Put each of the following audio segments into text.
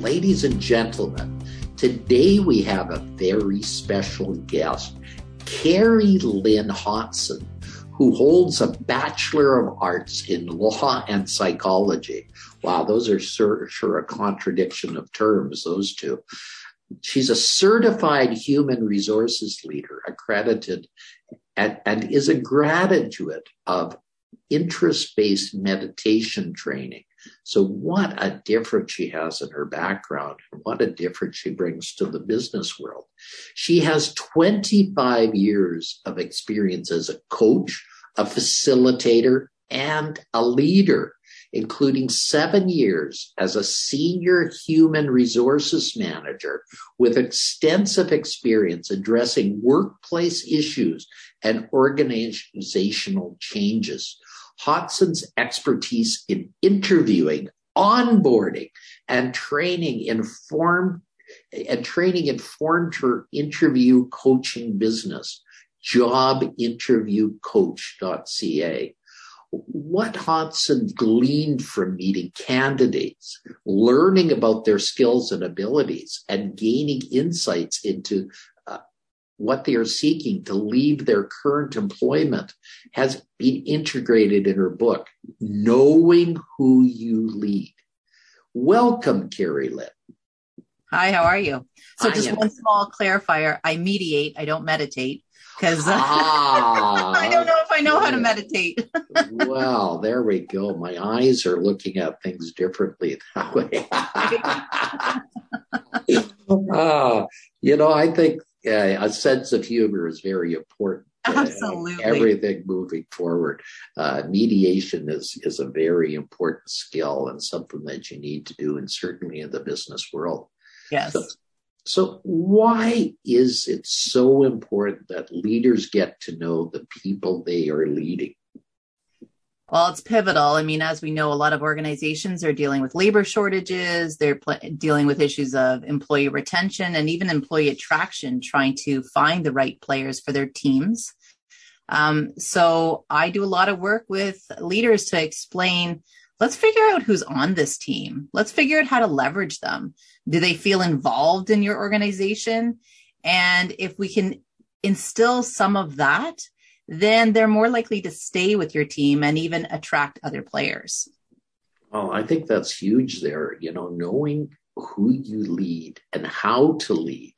ladies and gentlemen, today we have a very special guest, Carrie Lynn Hotson, who holds a Bachelor of Arts in Law and Psychology. Wow, those are sure, a contradiction of terms, those two. She's a certified human resources leader, accredited, and, and is a graduate of interest based meditation training so, what a difference she has in her background, and what a difference she brings to the business world. She has 25 years of experience as a coach, a facilitator, and a leader, including seven years as a senior human resources manager with extensive experience addressing workplace issues and organizational changes. Hotson's expertise in interviewing, onboarding, and training informed and training informed her interview coaching business, jobinterviewcoach.ca. What Hodson gleaned from meeting candidates, learning about their skills and abilities, and gaining insights into what they are seeking to leave their current employment has been integrated in her book, Knowing Who You Lead. Welcome, Carrie Lynn. Hi, how are you? So, just one small clarifier I mediate, I don't meditate because ah, I don't know if I know how to meditate. well, there we go. My eyes are looking at things differently that way. uh, you know, I think uh, a sense of humor is very important. Absolutely. everything moving forward. Uh, mediation is, is a very important skill and something that you need to do, and certainly in the business world. Yes. So, so, why is it so important that leaders get to know the people they are leading? Well, it's pivotal. I mean, as we know, a lot of organizations are dealing with labor shortages. They're pl- dealing with issues of employee retention and even employee attraction, trying to find the right players for their teams. Um, so I do a lot of work with leaders to explain, let's figure out who's on this team. Let's figure out how to leverage them. Do they feel involved in your organization? And if we can instill some of that, then they're more likely to stay with your team and even attract other players. Oh, I think that's huge there. You know, knowing who you lead and how to lead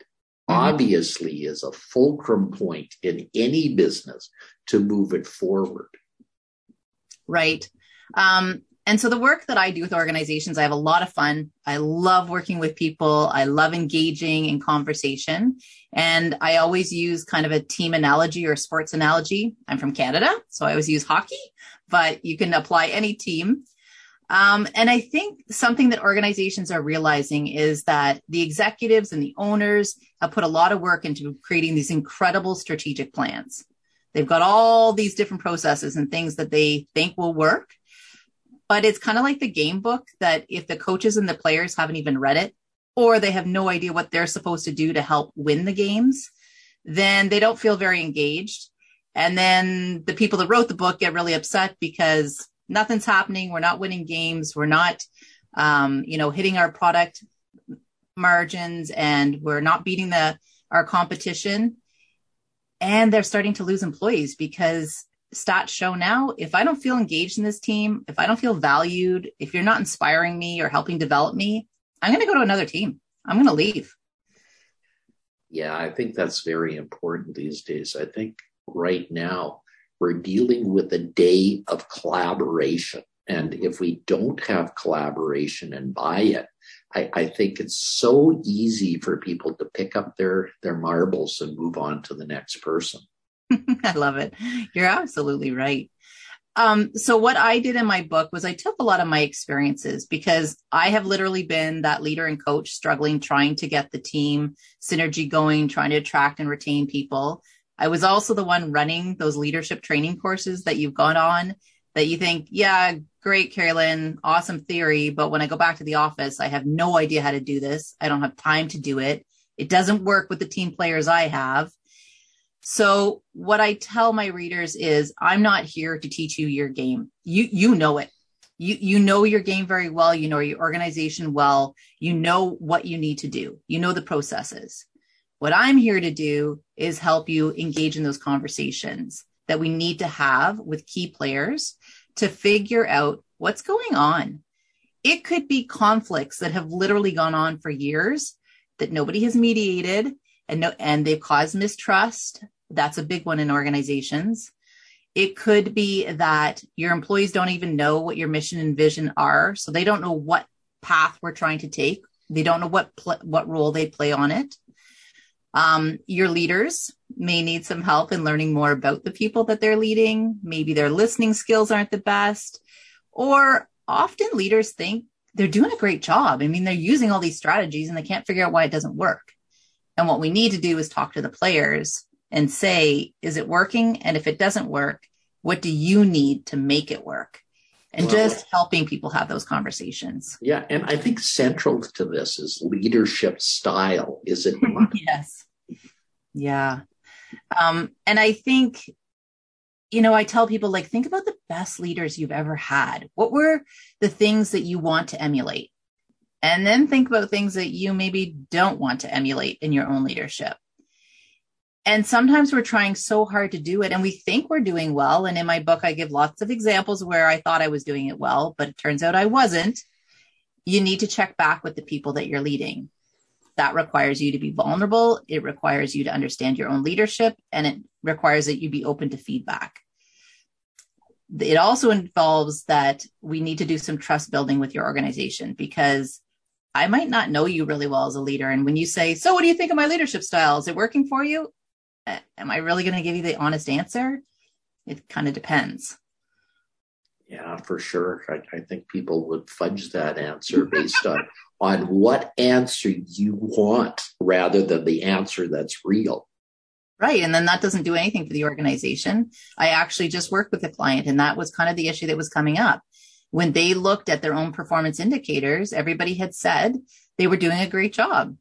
mm-hmm. obviously is a fulcrum point in any business to move it forward. Right. Um, and so the work that I do with organizations, I have a lot of fun. I love working with people. I love engaging in conversation. And I always use kind of a team analogy or sports analogy. I'm from Canada, so I always use hockey, but you can apply any team. Um, and I think something that organizations are realizing is that the executives and the owners have put a lot of work into creating these incredible strategic plans. They've got all these different processes and things that they think will work. But it's kind of like the game book that if the coaches and the players haven't even read it, or they have no idea what they're supposed to do to help win the games, then they don't feel very engaged. And then the people that wrote the book get really upset because nothing's happening. We're not winning games. We're not, um, you know, hitting our product margins and we're not beating the, our competition. And they're starting to lose employees because stats show now if I don't feel engaged in this team, if I don't feel valued, if you're not inspiring me or helping develop me, I'm going to go to another team. I'm going to leave. Yeah, I think that's very important these days. I think right now we're dealing with a day of collaboration. And if we don't have collaboration and buy it, I, I, think it's so easy for people to pick up their, their marbles and move on to the next person. I love it. You're absolutely right. Um, so what I did in my book was I took a lot of my experiences because I have literally been that leader and coach struggling, trying to get the team synergy going, trying to attract and retain people. I was also the one running those leadership training courses that you've gone on that you think, yeah, great, Carrie Lynn, awesome theory. But when I go back to the office, I have no idea how to do this. I don't have time to do it. It doesn't work with the team players I have. So what I tell my readers is I'm not here to teach you your game. You, you know it. You, you know your game very well. You know your organization well. You know what you need to do. You know the processes. What I'm here to do is help you engage in those conversations that we need to have with key players to figure out what's going on. It could be conflicts that have literally gone on for years that nobody has mediated and no, and they've caused mistrust. That's a big one in organizations. It could be that your employees don't even know what your mission and vision are, so they don't know what path we're trying to take. They don't know what pl- what role they play on it. Um, your leaders may need some help in learning more about the people that they're leading. Maybe their listening skills aren't the best, or often leaders think they're doing a great job. I mean, they're using all these strategies and they can't figure out why it doesn't work. And what we need to do is talk to the players and say, is it working? And if it doesn't work, what do you need to make it work? And well, just helping people have those conversations. Yeah. And I think central to this is leadership style, is it not? yes. Yeah. Um, and I think you know, I tell people like, think about the best leaders you've ever had. What were the things that you want to emulate? And then think about things that you maybe don't want to emulate in your own leadership. And sometimes we're trying so hard to do it and we think we're doing well. And in my book, I give lots of examples where I thought I was doing it well, but it turns out I wasn't. You need to check back with the people that you're leading. That requires you to be vulnerable. It requires you to understand your own leadership and it requires that you be open to feedback. It also involves that we need to do some trust building with your organization because I might not know you really well as a leader. And when you say, So, what do you think of my leadership style? Is it working for you? Am I really going to give you the honest answer? It kind of depends. Yeah, for sure. I, I, think people would fudge that answer based on on what answer you want rather than the answer that's real. Right. And then that doesn't do anything for the organization. I actually just worked with a client and that was kind of the issue that was coming up. When they looked at their own performance indicators, everybody had said they were doing a great job.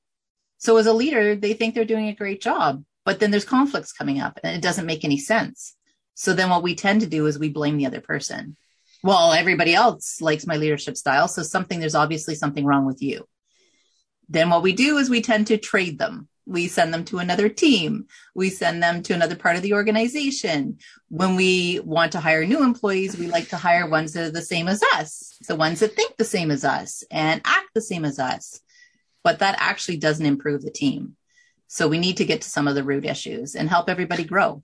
So as a leader, they think they're doing a great job, but then there's conflicts coming up and it doesn't make any sense. So then what we tend to do is we blame the other person. Well, everybody else likes my leadership style. So something, there's obviously something wrong with you. Then what we do is we tend to trade them we send them to another team. We send them to another part of the organization. When we want to hire new employees, we like to hire ones that are the same as us, the ones that think the same as us and act the same as us. But that actually doesn't improve the team. So we need to get to some of the root issues and help everybody grow.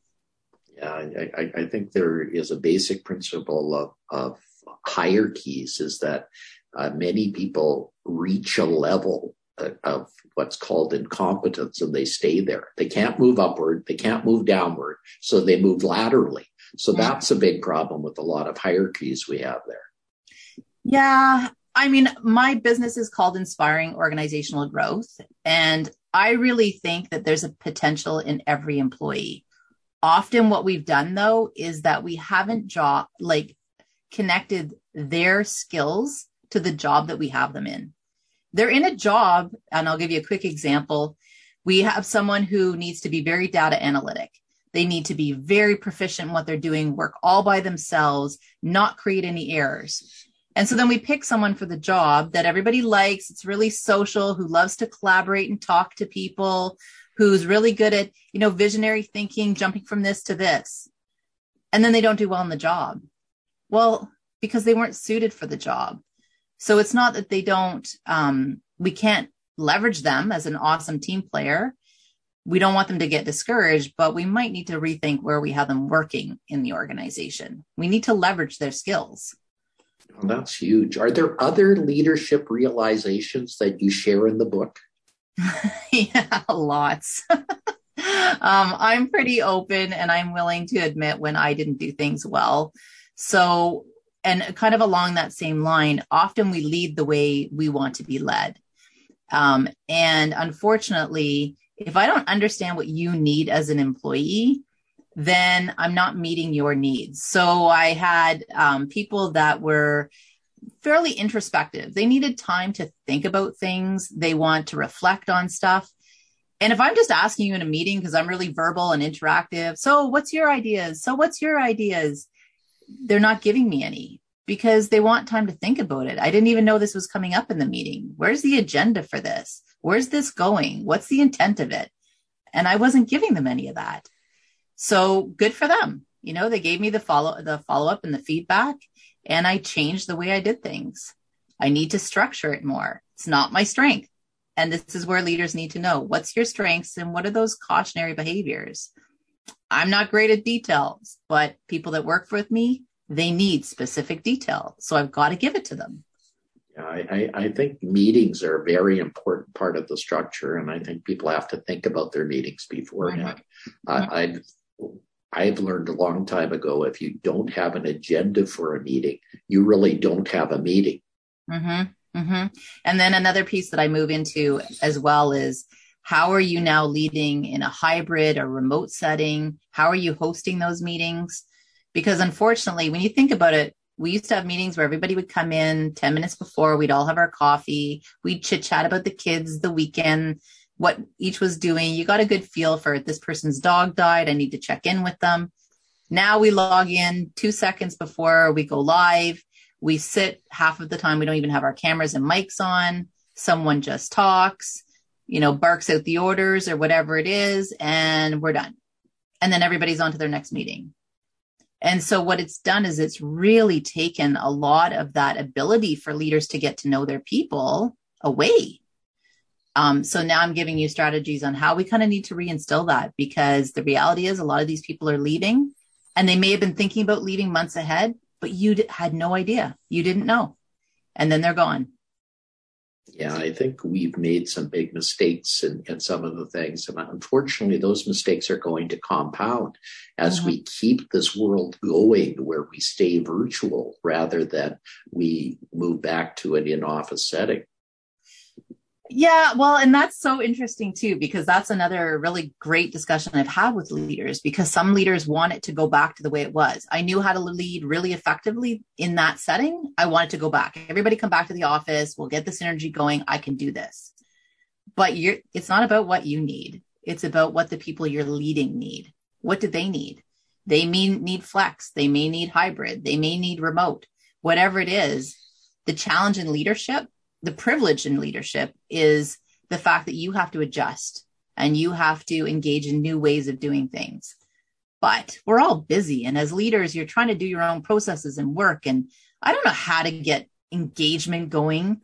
Yeah, I, I think there is a basic principle of, of hierarchies is that uh, many people reach a level Uh, of what's called incompetence and they stay there. They can't move upward. They can't move downward. So they move laterally. So that's a big problem with a lot of hierarchies we have there. Yeah. I mean, my business is called Inspiring Organizational Growth. And I really think that there's a potential in every employee. Often what we've done though is that we haven't job like connected their skills to the job that we have them in they're in a job, and I'll give you a quick example. We have someone who needs to be very data analytic. They need to be very proficient in what they're doing, work all by themselves, not create any errors. And so then we pick someone for the job that everybody likes. It's really social, who loves to collaborate and talk to people, who's really good at, you know, visionary thinking, jumping from this to this. And then they don't do well in the job. Well, because they weren't suited for the job. So it's not that they don't, um, we can't leverage them as an awesome team player. We don't want them to get discouraged, but we might need to rethink where we have them working in the organization. We need to leverage their skills. Well, that's huge. Are there other leadership realizations that you share in the book? yeah, lots. um, I'm pretty open and I'm willing to admit when I didn't do things well. So, and kind of along that same line, often we lead the way we want to be led. Um, and unfortunately, if I don't understand what you need as an employee, then I'm not meeting your needs. So I had um, people that were fairly introspective. They needed time to think about things. They want to reflect on stuff. And if I'm just asking you in a meeting because I'm really verbal and interactive, so what's your ideas? So what's your ideas? They're not giving me any because they want time to think about it. I didn't even know this was coming up in the meeting. Where's the agenda for this? Where's this going? What's the intent of it? And I wasn't giving them any of that. So good for them. You know, they gave me the follow the follow up and the feedback and I changed the way I did things. I need to structure it more. It's not my strength. And this is where leaders need to know what's your strengths and what are those cautionary behaviors. I'm not great at details, but people that work with me, they need specific detail. So I've got to give it to them. Yeah, I, I think meetings are a very important part of the structure, and I think people have to think about their meetings beforehand. Uh, I've I've learned a long time ago if you don't have an agenda for a meeting, you really don't have a meeting. Mm-hmm, mm-hmm. And then another piece that I move into as well is how are you now leading in a hybrid or remote setting? How are you hosting those meetings? Because unfortunately, when you think about it, we used to have meetings where everybody would come in 10 minutes before, we'd all have our coffee, we'd chit chat about the kids, the weekend, what each was doing. You got a good feel for this person's dog died. I need to check in with them. Now we log in two seconds before we go live. We sit half of the time. We don't even have our cameras and mics on. Someone just talks, you know, barks out the orders or whatever it is, and we're done. And then everybody's on to their next meeting. And so what it's done is it's really taken a lot of that ability for leaders to get to know their people away um, so now I'm giving you strategies on how we kind of need to reinstill that because the reality is a lot of these people are leaving and they may have been thinking about leaving months ahead, but you d- had no idea. You didn't know. And then they're gone. Yeah, I think we've made some big mistakes in, in some of the things. And unfortunately, those mistakes are going to compound as mm-hmm. we keep this world going where we stay virtual rather than we move back to an in office setting. Yeah, well, and that's so interesting too, because that's another really great discussion I've had with leaders because some leaders want it to go back to the way it was. I knew how to lead really effectively in that setting. I wanted to go back. Everybody come back to the office. We'll get this energy going. I can do this. But you're, it's not about what you need. It's about what the people you're leading need. What do they need? They mean need flex. They may need hybrid. They may need remote. Whatever it is, the challenge in leadership the privilege in leadership is the fact that you have to adjust and you have to engage in new ways of doing things. But we're all busy. And as leaders, you're trying to do your own processes and work. And I don't know how to get engagement going.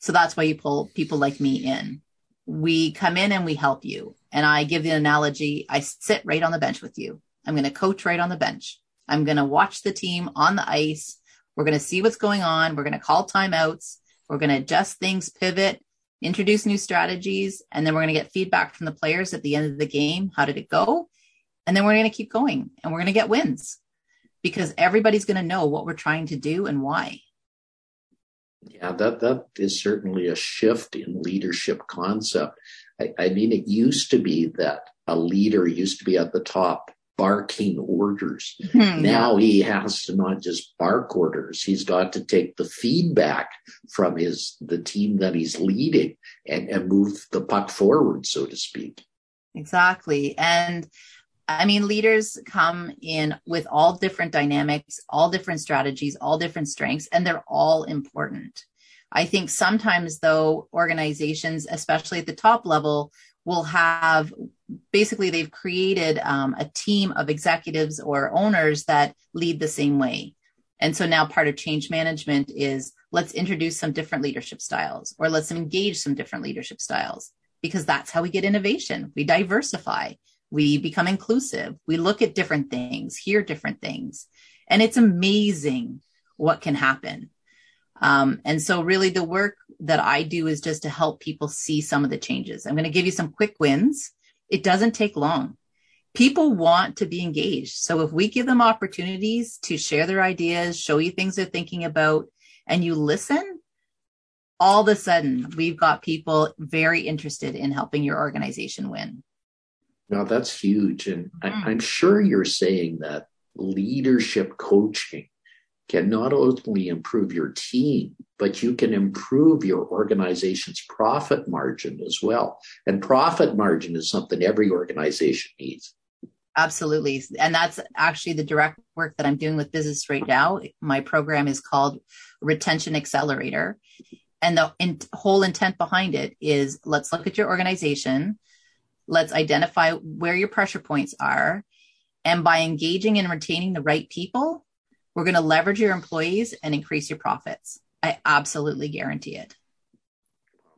So that's why you pull people like me in. We come in and we help you. And I give the analogy I sit right on the bench with you. I'm going to coach right on the bench. I'm going to watch the team on the ice. We're going to see what's going on. We're going to call timeouts. We're going to adjust things, pivot, introduce new strategies, and then we're going to get feedback from the players at the end of the game. How did it go? And then we're going to keep going and we're going to get wins because everybody's going to know what we're trying to do and why. Yeah, that that is certainly a shift in leadership concept. I, I mean, it used to be that a leader used to be at the top barking orders. Mm-hmm. Now he has to not just bark orders, he's got to take the feedback from his the team that he's leading and, and move the puck forward, so to speak. Exactly. And I mean, leaders come in with all different dynamics, all different strategies, all different strengths, and they're all important. I think sometimes, though, organizations, especially at the top level, will have basically they've created um, a team of executives or owners that lead the same way. And so now part of change management is let's introduce some different leadership styles or let's engage some different leadership styles because that's how we get innovation. We diversify, we become inclusive, we look at different things, hear different things. And it's amazing what can happen. Um, and so really the work that I do is just to help people see some of the changes. I'm going to give you some quick wins. It doesn't take long. people want to be engaged. So if we give them opportunities to share their ideas, show you things they're thinking about, and you listen, all of a sudden we've got people very interested in helping your organization win. Now that's huge. And mm. I, I'm sure you're saying that leadership coaching can not only improve your team, but you can improve your organization's profit margin as well. And profit margin is something every organization needs. Absolutely. And that's actually the direct work that I'm doing with business right now. My program is called Retention Accelerator. And the in- whole intent behind it is let's look at your organization. Let's identify where your pressure points are. And by engaging and retaining the right people, we're going to leverage your employees and increase your profits. I absolutely guarantee it.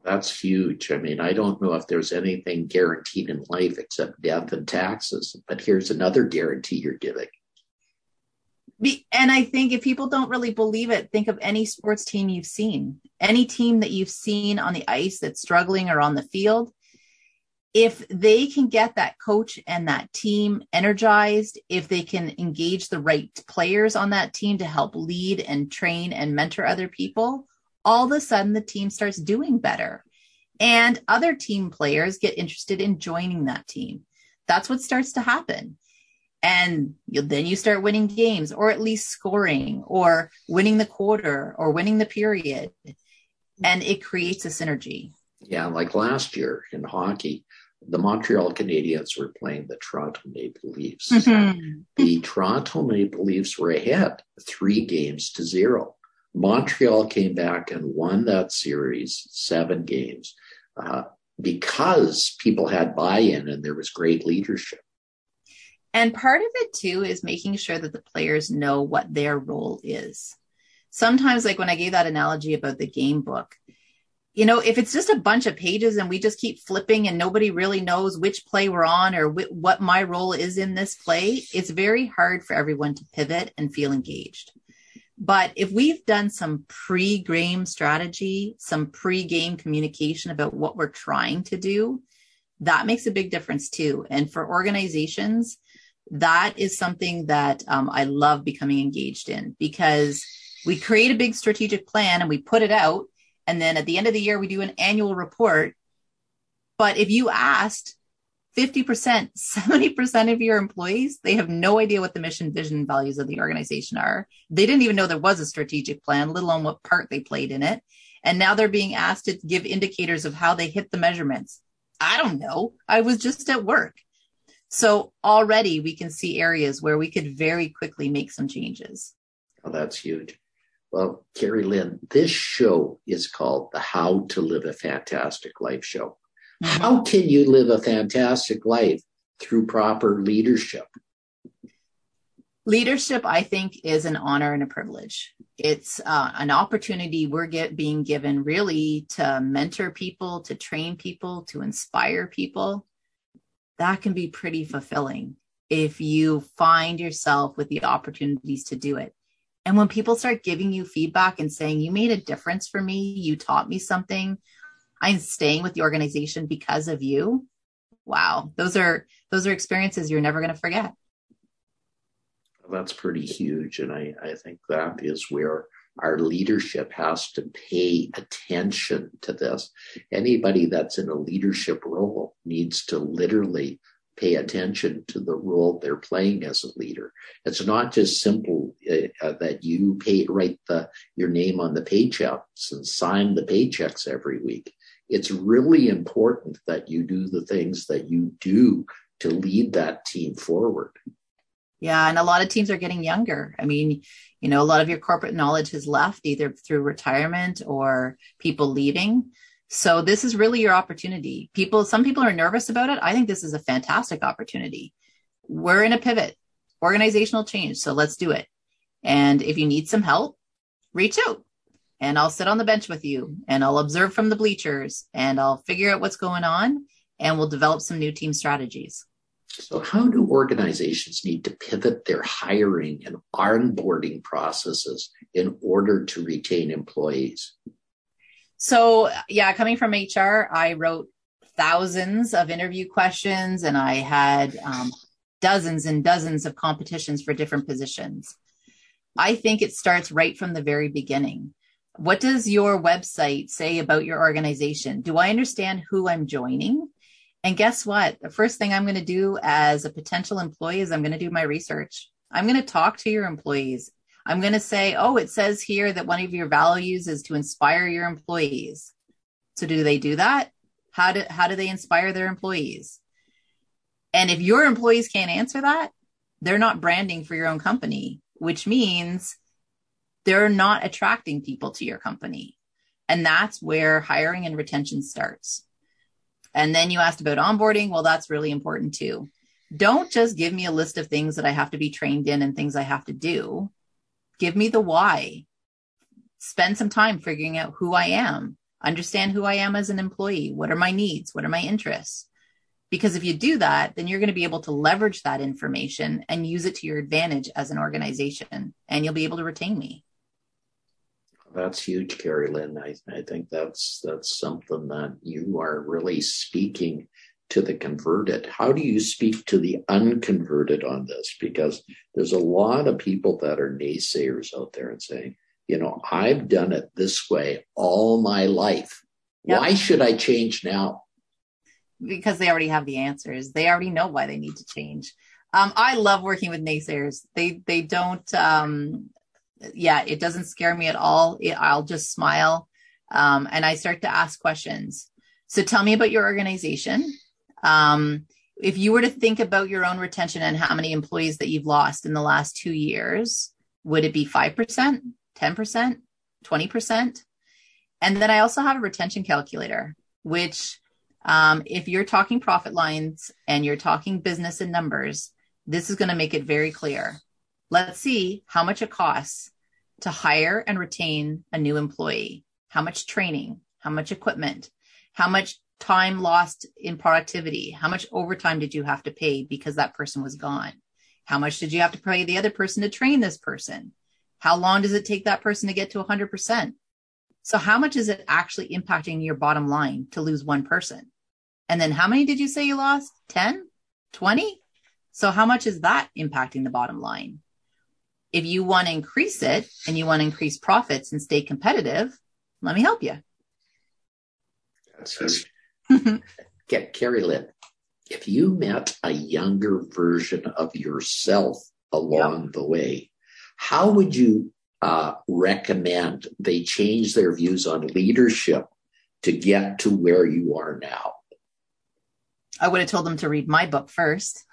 That's huge. I mean, I don't know if there's anything guaranteed in life except death and taxes, but here's another guarantee you're giving. And I think if people don't really believe it, think of any sports team you've seen, any team that you've seen on the ice that's struggling or on the field if they can get that coach and that team energized, if they can engage the right players on that team to help lead and train and mentor other people, all of a sudden the team starts doing better. And other team players get interested in joining that team. That's what starts to happen. And then you start winning games or at least scoring or winning the quarter or winning the period. And it creates a synergy. Yeah, like last year in hockey, the Montreal Canadiens were playing the Toronto Maple Leafs. Mm-hmm. The Toronto Maple Leafs were ahead three games to zero. Montreal came back and won that series seven games uh, because people had buy in and there was great leadership. And part of it too is making sure that the players know what their role is. Sometimes, like when I gave that analogy about the game book, you know, if it's just a bunch of pages and we just keep flipping and nobody really knows which play we're on or wh- what my role is in this play, it's very hard for everyone to pivot and feel engaged. But if we've done some pre game strategy, some pre game communication about what we're trying to do, that makes a big difference too. And for organizations, that is something that um, I love becoming engaged in because we create a big strategic plan and we put it out and then at the end of the year, we do an annual report. But if you asked 50%, 70% of your employees, they have no idea what the mission, vision, values of the organization are. They didn't even know there was a strategic plan, let alone what part they played in it. And now they're being asked to give indicators of how they hit the measurements. I don't know. I was just at work. So already we can see areas where we could very quickly make some changes. Oh, that's huge. Well, Carrie Lynn, this show is called the How to Live a Fantastic Life show. Mm-hmm. How can you live a fantastic life through proper leadership? Leadership, I think, is an honor and a privilege. It's uh, an opportunity we're get, being given really to mentor people, to train people, to inspire people. That can be pretty fulfilling if you find yourself with the opportunities to do it. And when people start giving you feedback and saying, you made a difference for me, you taught me something, I'm staying with the organization because of you. Wow. Those are, those are experiences you're never going to forget. That's pretty huge. And I, I think that is where our leadership has to pay attention to this. Anybody that's in a leadership role needs to literally pay attention to the role they're playing as a leader. It's not just simple uh, that you pay write the your name on the paychecks and sign the paychecks every week. It's really important that you do the things that you do to lead that team forward. Yeah, and a lot of teams are getting younger. I mean, you know, a lot of your corporate knowledge has left either through retirement or people leaving. So this is really your opportunity. People, some people are nervous about it. I think this is a fantastic opportunity. We're in a pivot, organizational change. So let's do it. And if you need some help, reach out and I'll sit on the bench with you and I'll observe from the bleachers and I'll figure out what's going on and we'll develop some new team strategies. So, how do organizations need to pivot their hiring and onboarding processes in order to retain employees? So, yeah, coming from HR, I wrote thousands of interview questions and I had um, dozens and dozens of competitions for different positions. I think it starts right from the very beginning. What does your website say about your organization? Do I understand who I'm joining? And guess what? The first thing I'm going to do as a potential employee is I'm going to do my research. I'm going to talk to your employees. I'm going to say, oh, it says here that one of your values is to inspire your employees. So do they do that? How do, how do they inspire their employees? And if your employees can't answer that, they're not branding for your own company, which means they're not attracting people to your company. And that's where hiring and retention starts. And then you asked about onboarding. Well, that's really important too. Don't just give me a list of things that I have to be trained in and things I have to do. Give me the why. Spend some time figuring out who I am. Understand who I am as an employee. What are my needs? What are my interests? Because if you do that, then you're going to be able to leverage that information and use it to your advantage as an organization, and you'll be able to retain me. That's huge, Carrie Lynn. I, I think that's that's something that you are really speaking to the converted. How do you speak to the unconverted on this? Because there's a lot of people that are naysayers out there and saying, you know, I've done it this way all my life. Yep. Why should I change now? Because they already have the answers. They already know why they need to change. Um, I love working with naysayers. They they don't. Um, yeah, it doesn't scare me at all. It, I'll just smile, um, and I start to ask questions. So tell me about your organization. Um, if you were to think about your own retention and how many employees that you've lost in the last two years, would it be 5%, 10%, 20%? And then I also have a retention calculator, which um, if you're talking profit lines and you're talking business and numbers, this is going to make it very clear. Let's see how much it costs to hire and retain a new employee, how much training, how much equipment, how much time lost in productivity? How much overtime did you have to pay because that person was gone? How much did you have to pay the other person to train this person? How long does it take that person to get to 100%? So how much is it actually impacting your bottom line to lose one person? And then how many did you say you lost? 10, 20? So how much is that impacting the bottom line? If you want to increase it and you want to increase profits and stay competitive, let me help you. That's Get Carrie Lynn. If you met a younger version of yourself along yep. the way, how would you uh, recommend they change their views on leadership to get to where you are now? I would have told them to read my book first.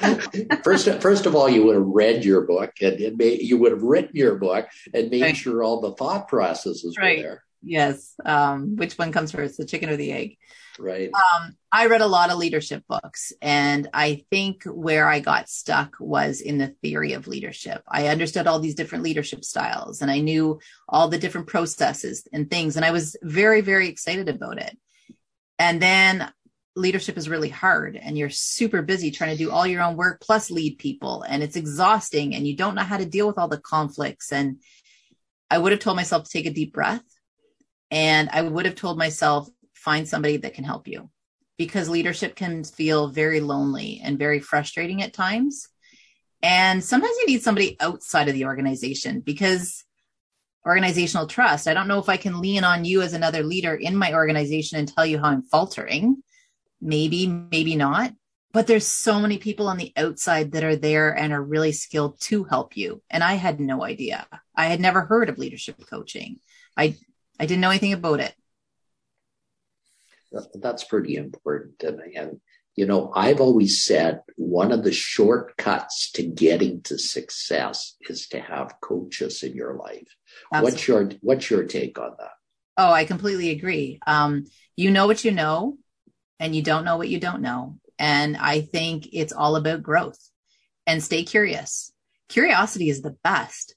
first, first of all, you would have read your book and, and you would have written your book and made right. sure all the thought processes right. were there. Yes. Um, which one comes first, the chicken or the egg? Right. Um, I read a lot of leadership books, and I think where I got stuck was in the theory of leadership. I understood all these different leadership styles, and I knew all the different processes and things, and I was very, very excited about it. And then leadership is really hard, and you're super busy trying to do all your own work plus lead people, and it's exhausting, and you don't know how to deal with all the conflicts. And I would have told myself to take a deep breath and I would have told myself, find somebody that can help you because leadership can feel very lonely and very frustrating at times. And sometimes you need somebody outside of the organization because organizational trust. I don't know if I can lean on you as another leader in my organization and tell you how I'm faltering. Maybe, maybe not. But there's so many people on the outside that are there and are really skilled to help you. And I had no idea. I had never heard of leadership coaching. I I didn't know anything about it. That's pretty important. And, and, you know, I've always said one of the shortcuts to getting to success is to have coaches in your life. Absolutely. What's your, what's your take on that? Oh, I completely agree. Um, you know what you know and you don't know what you don't know. And I think it's all about growth and stay curious. Curiosity is the best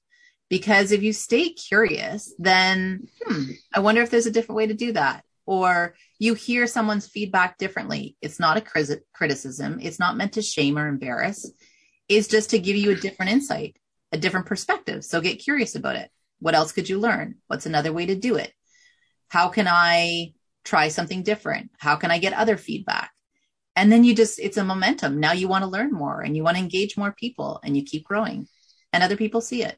because if you stay curious, then hmm, I wonder if there's a different way to do that. Or you hear someone's feedback differently. It's not a criticism. It's not meant to shame or embarrass. It's just to give you a different insight, a different perspective. So get curious about it. What else could you learn? What's another way to do it? How can I try something different? How can I get other feedback? and then you just it's a momentum now you want to learn more and you want to engage more people and you keep growing and other people see it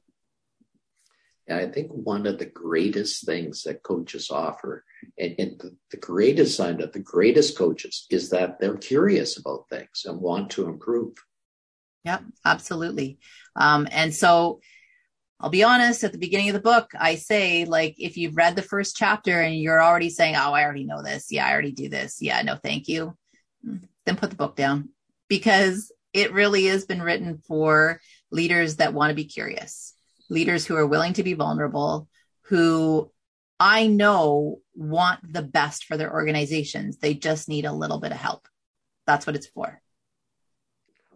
I think one of the greatest things that coaches offer, and, and the, the, greatest sign of the greatest coaches, is that they're curious about things and want to improve. Yep, absolutely. Um, and so I'll be honest, at the beginning of the book, I say, like, if you've read the first chapter and you're already saying, oh, I already know this. Yeah, I already do this. Yeah, no, thank you. Then put the book down because it really has been written for leaders that want to be curious leaders who are willing to be vulnerable, who I know want the best for their organizations. They just need a little bit of help. That's what it's for.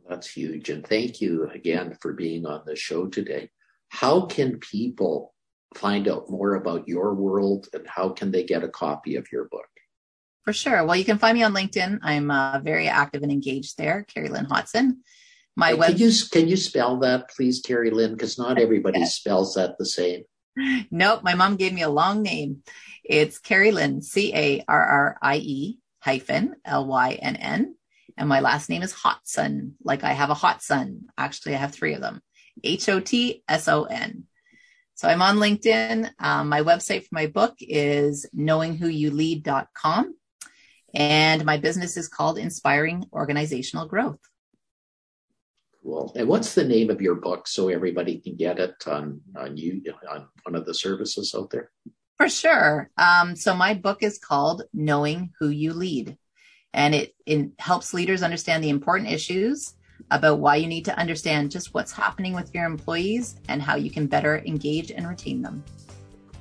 That's huge. And thank you again for being on the show today. How can people find out more about your world and how can they get a copy of your book? For sure. Well, you can find me on LinkedIn. I'm uh, very active and engaged there, Carrie Lynn Hotson. My web- can you can you spell that, please, Carrie Lynn? Because not everybody yes. spells that the same. Nope, my mom gave me a long name. It's Carrie Lynn, C A R R I E hyphen L Y N N, and my last name is Hotson. Like I have a hot sun. Actually, I have three of them. H O T S O N. So I'm on LinkedIn. Um, my website for my book is knowingwhoyoulead.com. And my business is called Inspiring Organizational Growth. Cool. And what's the name of your book so everybody can get it on on you on one of the services out there? For sure. Um, so my book is called Knowing Who You Lead, and it, it helps leaders understand the important issues about why you need to understand just what's happening with your employees and how you can better engage and retain them.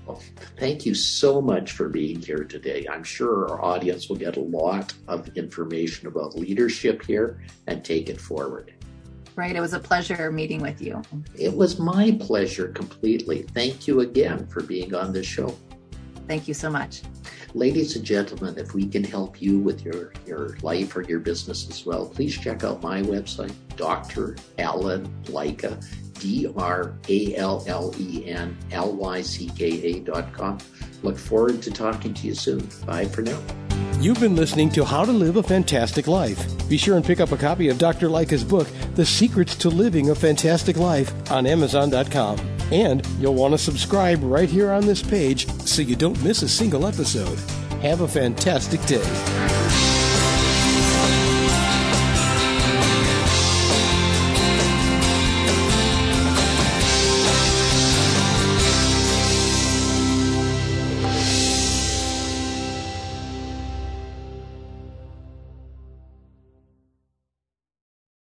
Well, thank you so much for being here today. I'm sure our audience will get a lot of information about leadership here and take it forward right? It was a pleasure meeting with you. It was my pleasure completely. Thank you again for being on this show. Thank you so much. Ladies and gentlemen, if we can help you with your, your life or your business as well, please check out my website, Dr. Allen Lycka, D R A L L E N L Y C K A dot com. Look forward to talking to you soon. Bye for now. You've been listening to How to Live a Fantastic Life. Be sure and pick up a copy of Dr. Lycka's book, The Secrets to Living a Fantastic Life, on Amazon.com. And you'll want to subscribe right here on this page so you don't miss a single episode. Have a fantastic day.